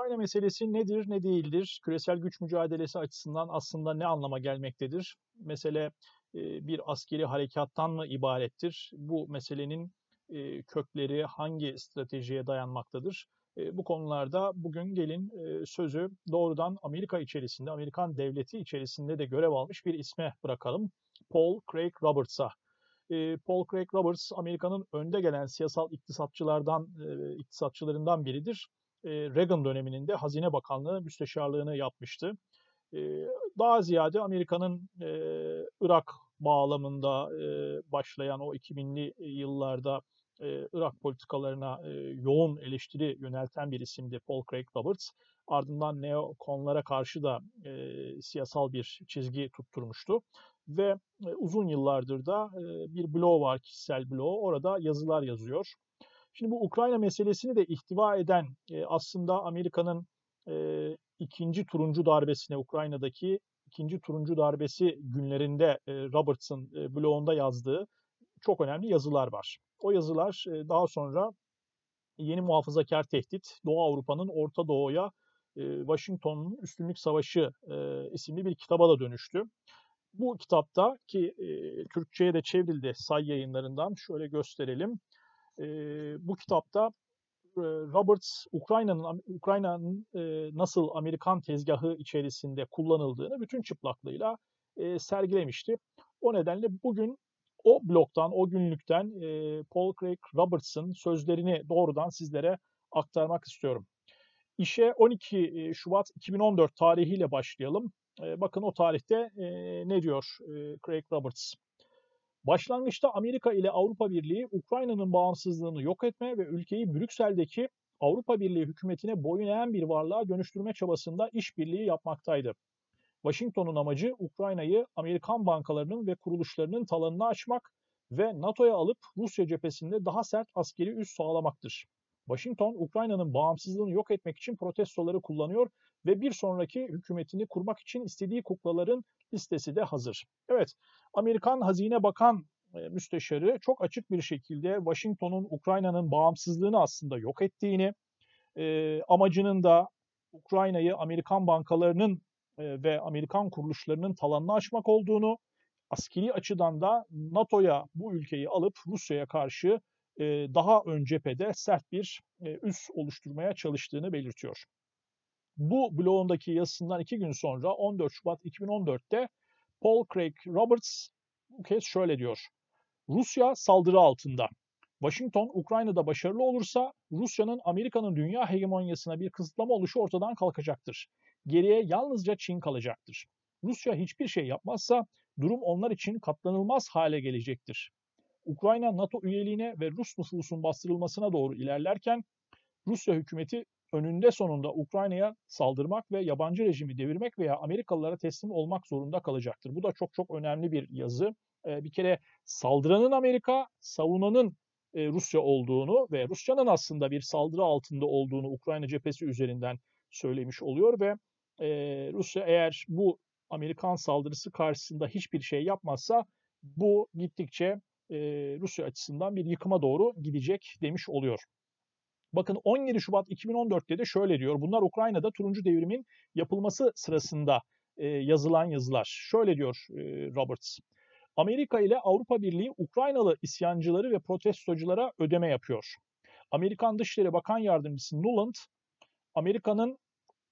Ukrayna meselesi nedir, ne değildir? Küresel güç mücadelesi açısından aslında ne anlama gelmektedir? Mesele bir askeri harekattan mı ibarettir? Bu meselenin kökleri hangi stratejiye dayanmaktadır? Bu konularda bugün gelin sözü doğrudan Amerika içerisinde, Amerikan devleti içerisinde de görev almış bir isme bırakalım. Paul Craig Roberts'a. Paul Craig Roberts Amerika'nın önde gelen siyasal iktisatçılardan iktisatçılarından biridir. Reagan döneminde Hazine Bakanlığı müsteşarlığını yapmıştı. Daha ziyade Amerika'nın Irak bağlamında başlayan o 2000'li yıllarda Irak politikalarına yoğun eleştiri yönelten bir isimdi Paul Craig Roberts. Ardından neokonlara karşı da siyasal bir çizgi tutturmuştu ve uzun yıllardır da bir blog var, kişisel blog. Orada yazılar yazıyor. Şimdi bu Ukrayna meselesini de ihtiva eden aslında Amerika'nın ikinci turuncu darbesine Ukrayna'daki ikinci turuncu darbesi günlerinde Roberts'ın blogunda yazdığı çok önemli yazılar var. O yazılar daha sonra yeni muhafazakar tehdit Doğu Avrupa'nın Orta Doğu'ya Washington'un Üstünlük Savaşı isimli bir kitaba da dönüştü. Bu kitapta ki e, Türkçe'ye de çevrildi say yayınlarından şöyle gösterelim. E, bu kitapta e, Roberts Ukrayna'nın Ukrayna'nın e, nasıl Amerikan tezgahı içerisinde kullanıldığını bütün çıplaklığıyla e, sergilemişti. O nedenle bugün o bloktan, o günlükten e, Paul Craig Roberts'ın sözlerini doğrudan sizlere aktarmak istiyorum. İşe 12 Şubat 2014 tarihiyle başlayalım. Bakın o tarihte ne diyor Craig Roberts? Başlangıçta Amerika ile Avrupa Birliği Ukrayna'nın bağımsızlığını yok etme ve ülkeyi Brüksel'deki Avrupa Birliği hükümetine boyun eğen bir varlığa dönüştürme çabasında işbirliği yapmaktaydı. Washington'un amacı Ukrayna'yı Amerikan bankalarının ve kuruluşlarının talanına açmak ve NATO'ya alıp Rusya cephesinde daha sert askeri üs sağlamaktır. Washington, Ukrayna'nın bağımsızlığını yok etmek için protestoları kullanıyor ve bir sonraki hükümetini kurmak için istediği kuklaların listesi de hazır. Evet, Amerikan Hazine Bakan e, müsteşarı çok açık bir şekilde Washington'un Ukrayna'nın bağımsızlığını aslında yok ettiğini, e, amacının da Ukrayna'yı Amerikan bankalarının e, ve Amerikan kuruluşlarının talanını açmak olduğunu, askeri açıdan da NATO'ya bu ülkeyi alıp Rusya'ya karşı daha ön cephede sert bir üs oluşturmaya çalıştığını belirtiyor. Bu blogundaki yazısından iki gün sonra 14 Şubat 2014'te Paul Craig Roberts bu kez şöyle diyor. Rusya saldırı altında. Washington Ukrayna'da başarılı olursa Rusya'nın Amerika'nın dünya hegemonyasına bir kısıtlama oluşu ortadan kalkacaktır. Geriye yalnızca Çin kalacaktır. Rusya hiçbir şey yapmazsa durum onlar için katlanılmaz hale gelecektir. Ukrayna NATO üyeliğine ve Rus nüfusun bastırılmasına doğru ilerlerken Rusya hükümeti önünde sonunda Ukrayna'ya saldırmak ve yabancı rejimi devirmek veya Amerikalılara teslim olmak zorunda kalacaktır. Bu da çok çok önemli bir yazı. Bir kere saldıranın Amerika, savunanın Rusya olduğunu ve Rusya'nın aslında bir saldırı altında olduğunu Ukrayna cephesi üzerinden söylemiş oluyor ve Rusya eğer bu Amerikan saldırısı karşısında hiçbir şey yapmazsa bu gittikçe Rusya açısından bir yıkıma doğru gidecek demiş oluyor. Bakın 17 Şubat 2014'te de şöyle diyor. Bunlar Ukrayna'da turuncu devrimin yapılması sırasında yazılan yazılar. Şöyle diyor Roberts. Amerika ile Avrupa Birliği Ukraynalı isyancıları ve protestoculara ödeme yapıyor. Amerikan Dışişleri Bakan Yardımcısı Nuland, Amerika'nın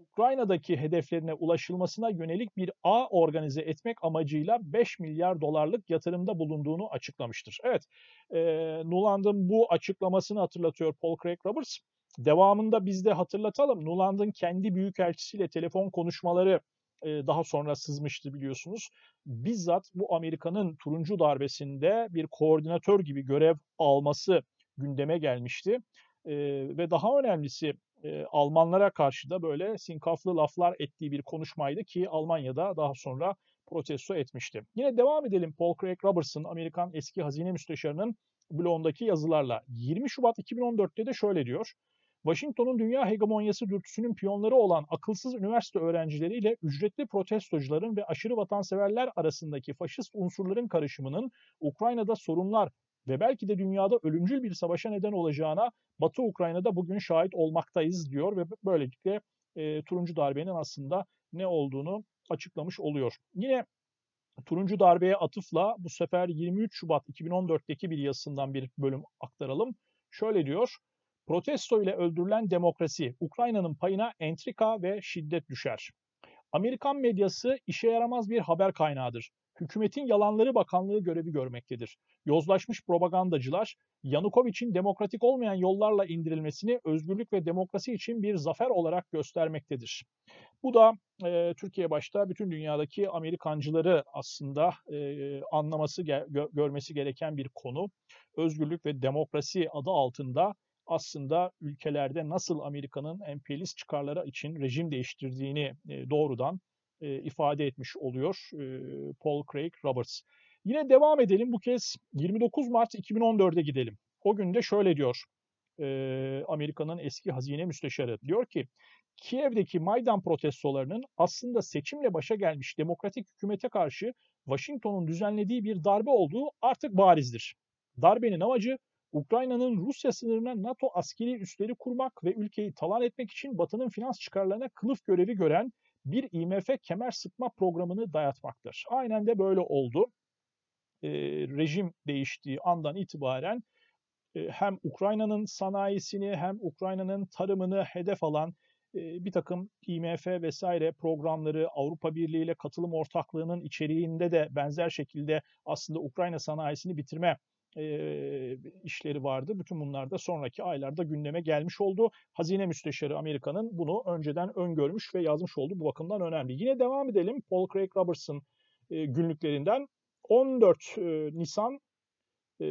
Ukrayna'daki hedeflerine ulaşılmasına yönelik bir ağ organize etmek amacıyla 5 milyar dolarlık yatırımda bulunduğunu açıklamıştır. Evet, e, Nuland'ın bu açıklamasını hatırlatıyor Paul Craig Roberts. Devamında biz de hatırlatalım. Nuland'ın kendi büyükelçisiyle telefon konuşmaları daha sonra sızmıştı biliyorsunuz. Bizzat bu Amerika'nın turuncu darbesinde bir koordinatör gibi görev alması gündeme gelmişti. Ve daha önemlisi e, Almanlara karşı da böyle sinkaflı laflar ettiği bir konuşmaydı ki Almanya'da daha sonra protesto etmişti. Yine devam edelim Paul Craig Robertson, Amerikan eski hazine müsteşarının blogundaki yazılarla. 20 Şubat 2014'te de şöyle diyor. Washington'un dünya hegemonyası dürtüsünün piyonları olan akılsız üniversite öğrencileriyle ücretli protestocuların ve aşırı vatanseverler arasındaki faşist unsurların karışımının Ukrayna'da sorunlar ve belki de dünyada ölümcül bir savaşa neden olacağına Batı Ukrayna'da bugün şahit olmaktayız diyor ve böylelikle e, turuncu darbenin aslında ne olduğunu açıklamış oluyor. Yine turuncu darbeye atıfla bu sefer 23 Şubat 2014'teki bir yazısından bir bölüm aktaralım. Şöyle diyor. Protesto ile öldürülen demokrasi, Ukrayna'nın payına entrika ve şiddet düşer. Amerikan medyası işe yaramaz bir haber kaynağıdır. Hükümetin yalanları bakanlığı görevi görmektedir. Yozlaşmış propagandacılar, Yanukovic'in demokratik olmayan yollarla indirilmesini özgürlük ve demokrasi için bir zafer olarak göstermektedir. Bu da e, Türkiye başta bütün dünyadaki Amerikancıları aslında e, anlaması, gö görmesi gereken bir konu. Özgürlük ve demokrasi adı altında aslında ülkelerde nasıl Amerika'nın emperyalist çıkarları için rejim değiştirdiğini e, doğrudan e, ifade etmiş oluyor e, Paul Craig Roberts. Yine devam edelim bu kez 29 Mart 2014'e gidelim. O günde şöyle diyor Amerika'nın eski hazine müsteşarı. Diyor ki Kiev'deki Maydan protestolarının aslında seçimle başa gelmiş demokratik hükümete karşı Washington'un düzenlediği bir darbe olduğu artık barizdir. Darbenin amacı Ukrayna'nın Rusya sınırına NATO askeri üsleri kurmak ve ülkeyi talan etmek için Batı'nın finans çıkarlarına kılıf görevi gören bir IMF kemer sıkma programını dayatmaktır. Aynen de böyle oldu. E, rejim değiştiği andan itibaren e, hem Ukrayna'nın sanayisini hem Ukrayna'nın tarımını hedef alan e, bir takım IMF vesaire programları Avrupa Birliği ile katılım ortaklığının içeriğinde de benzer şekilde aslında Ukrayna sanayisini bitirme e, işleri vardı. Bütün bunlar da sonraki aylarda gündeme gelmiş oldu. Hazine Müsteşarı Amerika'nın bunu önceden öngörmüş ve yazmış oldu. Bu bakımdan önemli. Yine devam edelim. Paul Craig Robertson e, günlüklerinden 14 e, Nisan e,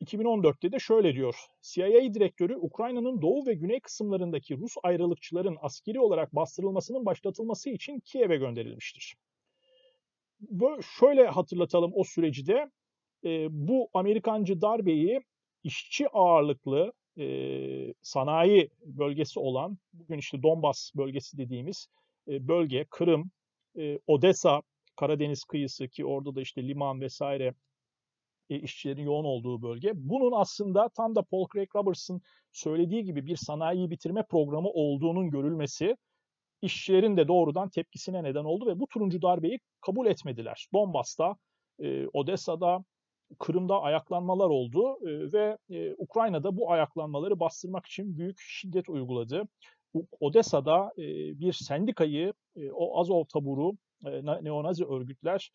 2014'te de şöyle diyor. CIA direktörü Ukrayna'nın doğu ve güney kısımlarındaki Rus ayrılıkçıların askeri olarak bastırılmasının başlatılması için Kiev'e gönderilmiştir. Böyle şöyle hatırlatalım o süreci de e, bu Amerikancı darbeyi işçi ağırlıklı e, sanayi bölgesi olan, bugün işte Donbas bölgesi dediğimiz e, bölge, Kırım, e, Odessa, Karadeniz kıyısı ki orada da işte liman vesaire e, işçilerin yoğun olduğu bölge. Bunun aslında tam da Paul Craig Robertson söylediği gibi bir sanayi bitirme programı olduğunun görülmesi işçilerin de doğrudan tepkisine neden oldu ve bu turuncu darbeyi kabul etmediler. Donbas'ta, e, Odessa'da, Kırım'da ayaklanmalar oldu ve Ukrayna'da bu ayaklanmaları bastırmak için büyük şiddet uyguladı. Odessa'da bir sendikayı, o Azov taburu, neonazi örgütler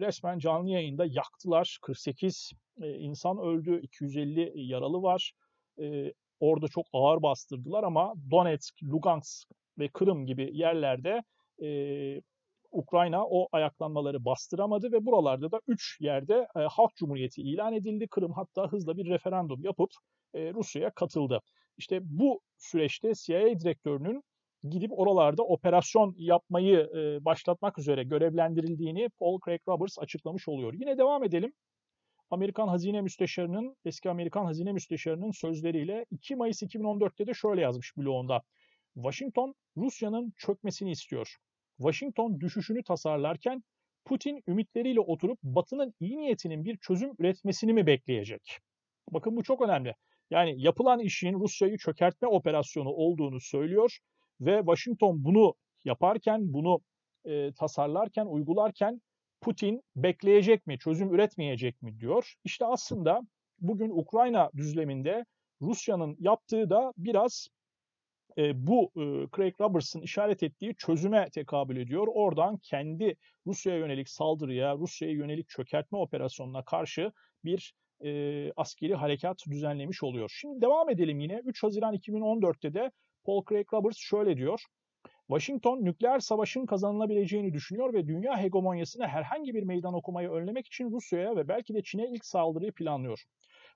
resmen canlı yayında yaktılar. 48 insan öldü, 250 yaralı var. Orada çok ağır bastırdılar ama Donetsk, Lugansk ve Kırım gibi yerlerde Ukrayna o ayaklanmaları bastıramadı ve buralarda da 3 yerde e, halk cumhuriyeti ilan edildi. Kırım hatta hızla bir referandum yapıp e, Rusya'ya katıldı. İşte bu süreçte CIA direktörünün gidip oralarda operasyon yapmayı e, başlatmak üzere görevlendirildiğini Paul Craig Roberts açıklamış oluyor. Yine devam edelim. Amerikan Hazine Müsteşarı'nın, eski Amerikan Hazine Müsteşarı'nın sözleriyle 2 Mayıs 2014'te de şöyle yazmış bloğunda. Washington Rusya'nın çökmesini istiyor. Washington düşüşünü tasarlarken Putin ümitleriyle oturup Batı'nın iyi niyetinin bir çözüm üretmesini mi bekleyecek? Bakın bu çok önemli. Yani yapılan işin Rusya'yı çökertme operasyonu olduğunu söylüyor ve Washington bunu yaparken, bunu e, tasarlarken, uygularken Putin bekleyecek mi, çözüm üretmeyecek mi diyor. İşte aslında bugün Ukrayna düzleminde Rusya'nın yaptığı da biraz e, bu e, Craig Roberts'ın işaret ettiği çözüme tekabül ediyor. Oradan kendi Rusya'ya yönelik saldırıya, Rusya'ya yönelik çökertme operasyonuna karşı bir e, askeri harekat düzenlemiş oluyor. Şimdi devam edelim yine. 3 Haziran 2014'te de Paul Craig Roberts şöyle diyor. Washington nükleer savaşın kazanılabileceğini düşünüyor ve dünya hegemonyasına herhangi bir meydan okumayı önlemek için Rusya'ya ve belki de Çin'e ilk saldırıyı planlıyor.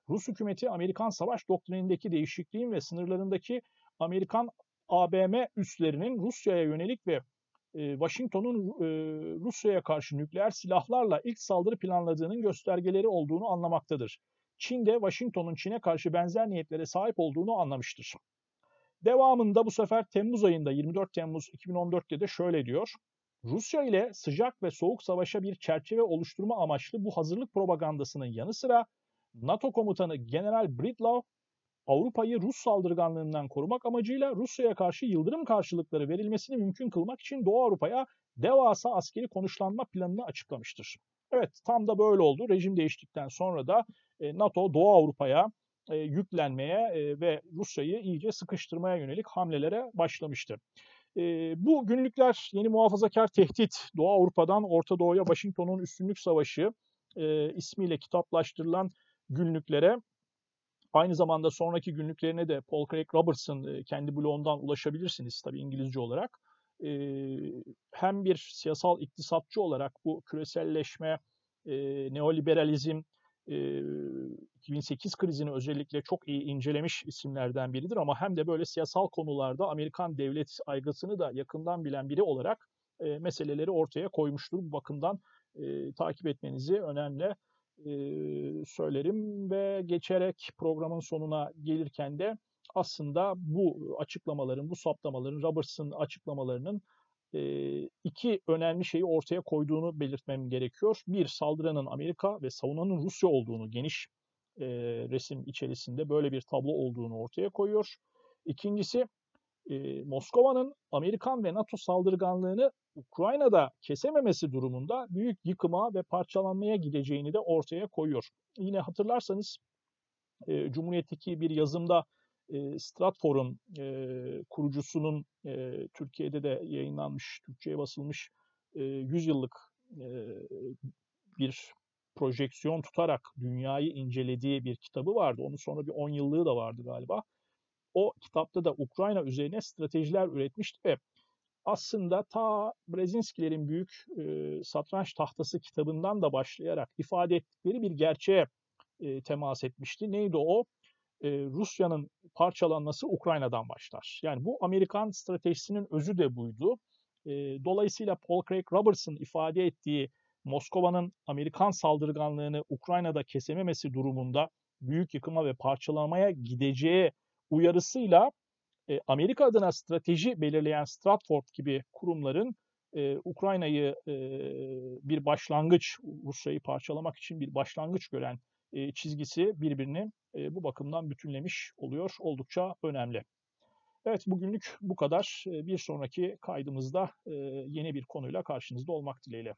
Rus hükümeti Amerikan savaş doktrinindeki değişikliğin ve sınırlarındaki Amerikan ABM üslerinin Rusya'ya yönelik ve e, Washington'un e, Rusya'ya karşı nükleer silahlarla ilk saldırı planladığının göstergeleri olduğunu anlamaktadır. Çin de Washington'un Çin'e karşı benzer niyetlere sahip olduğunu anlamıştır. Devamında bu sefer Temmuz ayında 24 Temmuz 2014'te de şöyle diyor. Rusya ile sıcak ve soğuk savaşa bir çerçeve oluşturma amaçlı bu hazırlık propagandasının yanı sıra NATO komutanı General Bridlaw Avrupa'yı Rus saldırganlığından korumak amacıyla Rusya'ya karşı yıldırım karşılıkları verilmesini mümkün kılmak için Doğu Avrupa'ya devasa askeri konuşlanma planını açıklamıştır. Evet tam da böyle oldu. Rejim değiştikten sonra da e, NATO Doğu Avrupa'ya e, yüklenmeye e, ve Rusya'yı iyice sıkıştırmaya yönelik hamlelere başlamıştı. Bu günlükler yeni muhafazakar tehdit Doğu Avrupa'dan Orta Doğu'ya Washington'un üstünlük savaşı ismiyle kitaplaştırılan günlüklere Aynı zamanda sonraki günlüklerine de Paul Craig Robertson kendi blogundan ulaşabilirsiniz tabii İngilizce olarak. Hem bir siyasal iktisatçı olarak bu küreselleşme, neoliberalizm, 2008 krizini özellikle çok iyi incelemiş isimlerden biridir ama hem de böyle siyasal konularda Amerikan devlet aygısını da yakından bilen biri olarak meseleleri ortaya koymuştur. Bu bakımdan takip etmenizi önemli söylerim ve geçerek programın sonuna gelirken de aslında bu açıklamaların, bu saptamaların, Roberts'ın açıklamalarının iki önemli şeyi ortaya koyduğunu belirtmem gerekiyor. Bir, saldıranın Amerika ve savunanın Rusya olduğunu geniş resim içerisinde böyle bir tablo olduğunu ortaya koyuyor. İkincisi, Moskova'nın Amerikan ve NATO saldırganlığını Ukrayna'da kesememesi durumunda büyük yıkıma ve parçalanmaya gideceğini de ortaya koyuyor. Yine hatırlarsanız e, Cumhuriyet'teki bir yazımda e, Stratfor'un e, kurucusunun e, Türkiye'de de yayınlanmış, Türkçe'ye basılmış e, 100 yıllık e, bir projeksiyon tutarak dünyayı incelediği bir kitabı vardı. Onun sonra bir 10 yıllığı da vardı galiba. O kitapta da Ukrayna üzerine stratejiler üretmişti ve aslında ta Brzezinskilerin büyük e, satranç tahtası kitabından da başlayarak ifade ettikleri bir gerçeğe e, temas etmişti. Neydi o? E, Rusya'nın parçalanması Ukrayna'dan başlar. Yani bu Amerikan stratejisinin özü de buydu. E, dolayısıyla Paul Craig Robertson ifade ettiği Moskova'nın Amerikan saldırganlığını Ukrayna'da kesememesi durumunda büyük yıkıma ve parçalamaya gideceği uyarısıyla e, Amerika adına strateji belirleyen Stratford gibi kurumların e, Ukrayna'yı e, bir başlangıç, Rusya'yı parçalamak için bir başlangıç gören e, çizgisi birbirini e, bu bakımdan bütünlemiş oluyor. Oldukça önemli. Evet bugünlük bu kadar. Bir sonraki kaydımızda yeni bir konuyla karşınızda olmak dileğiyle.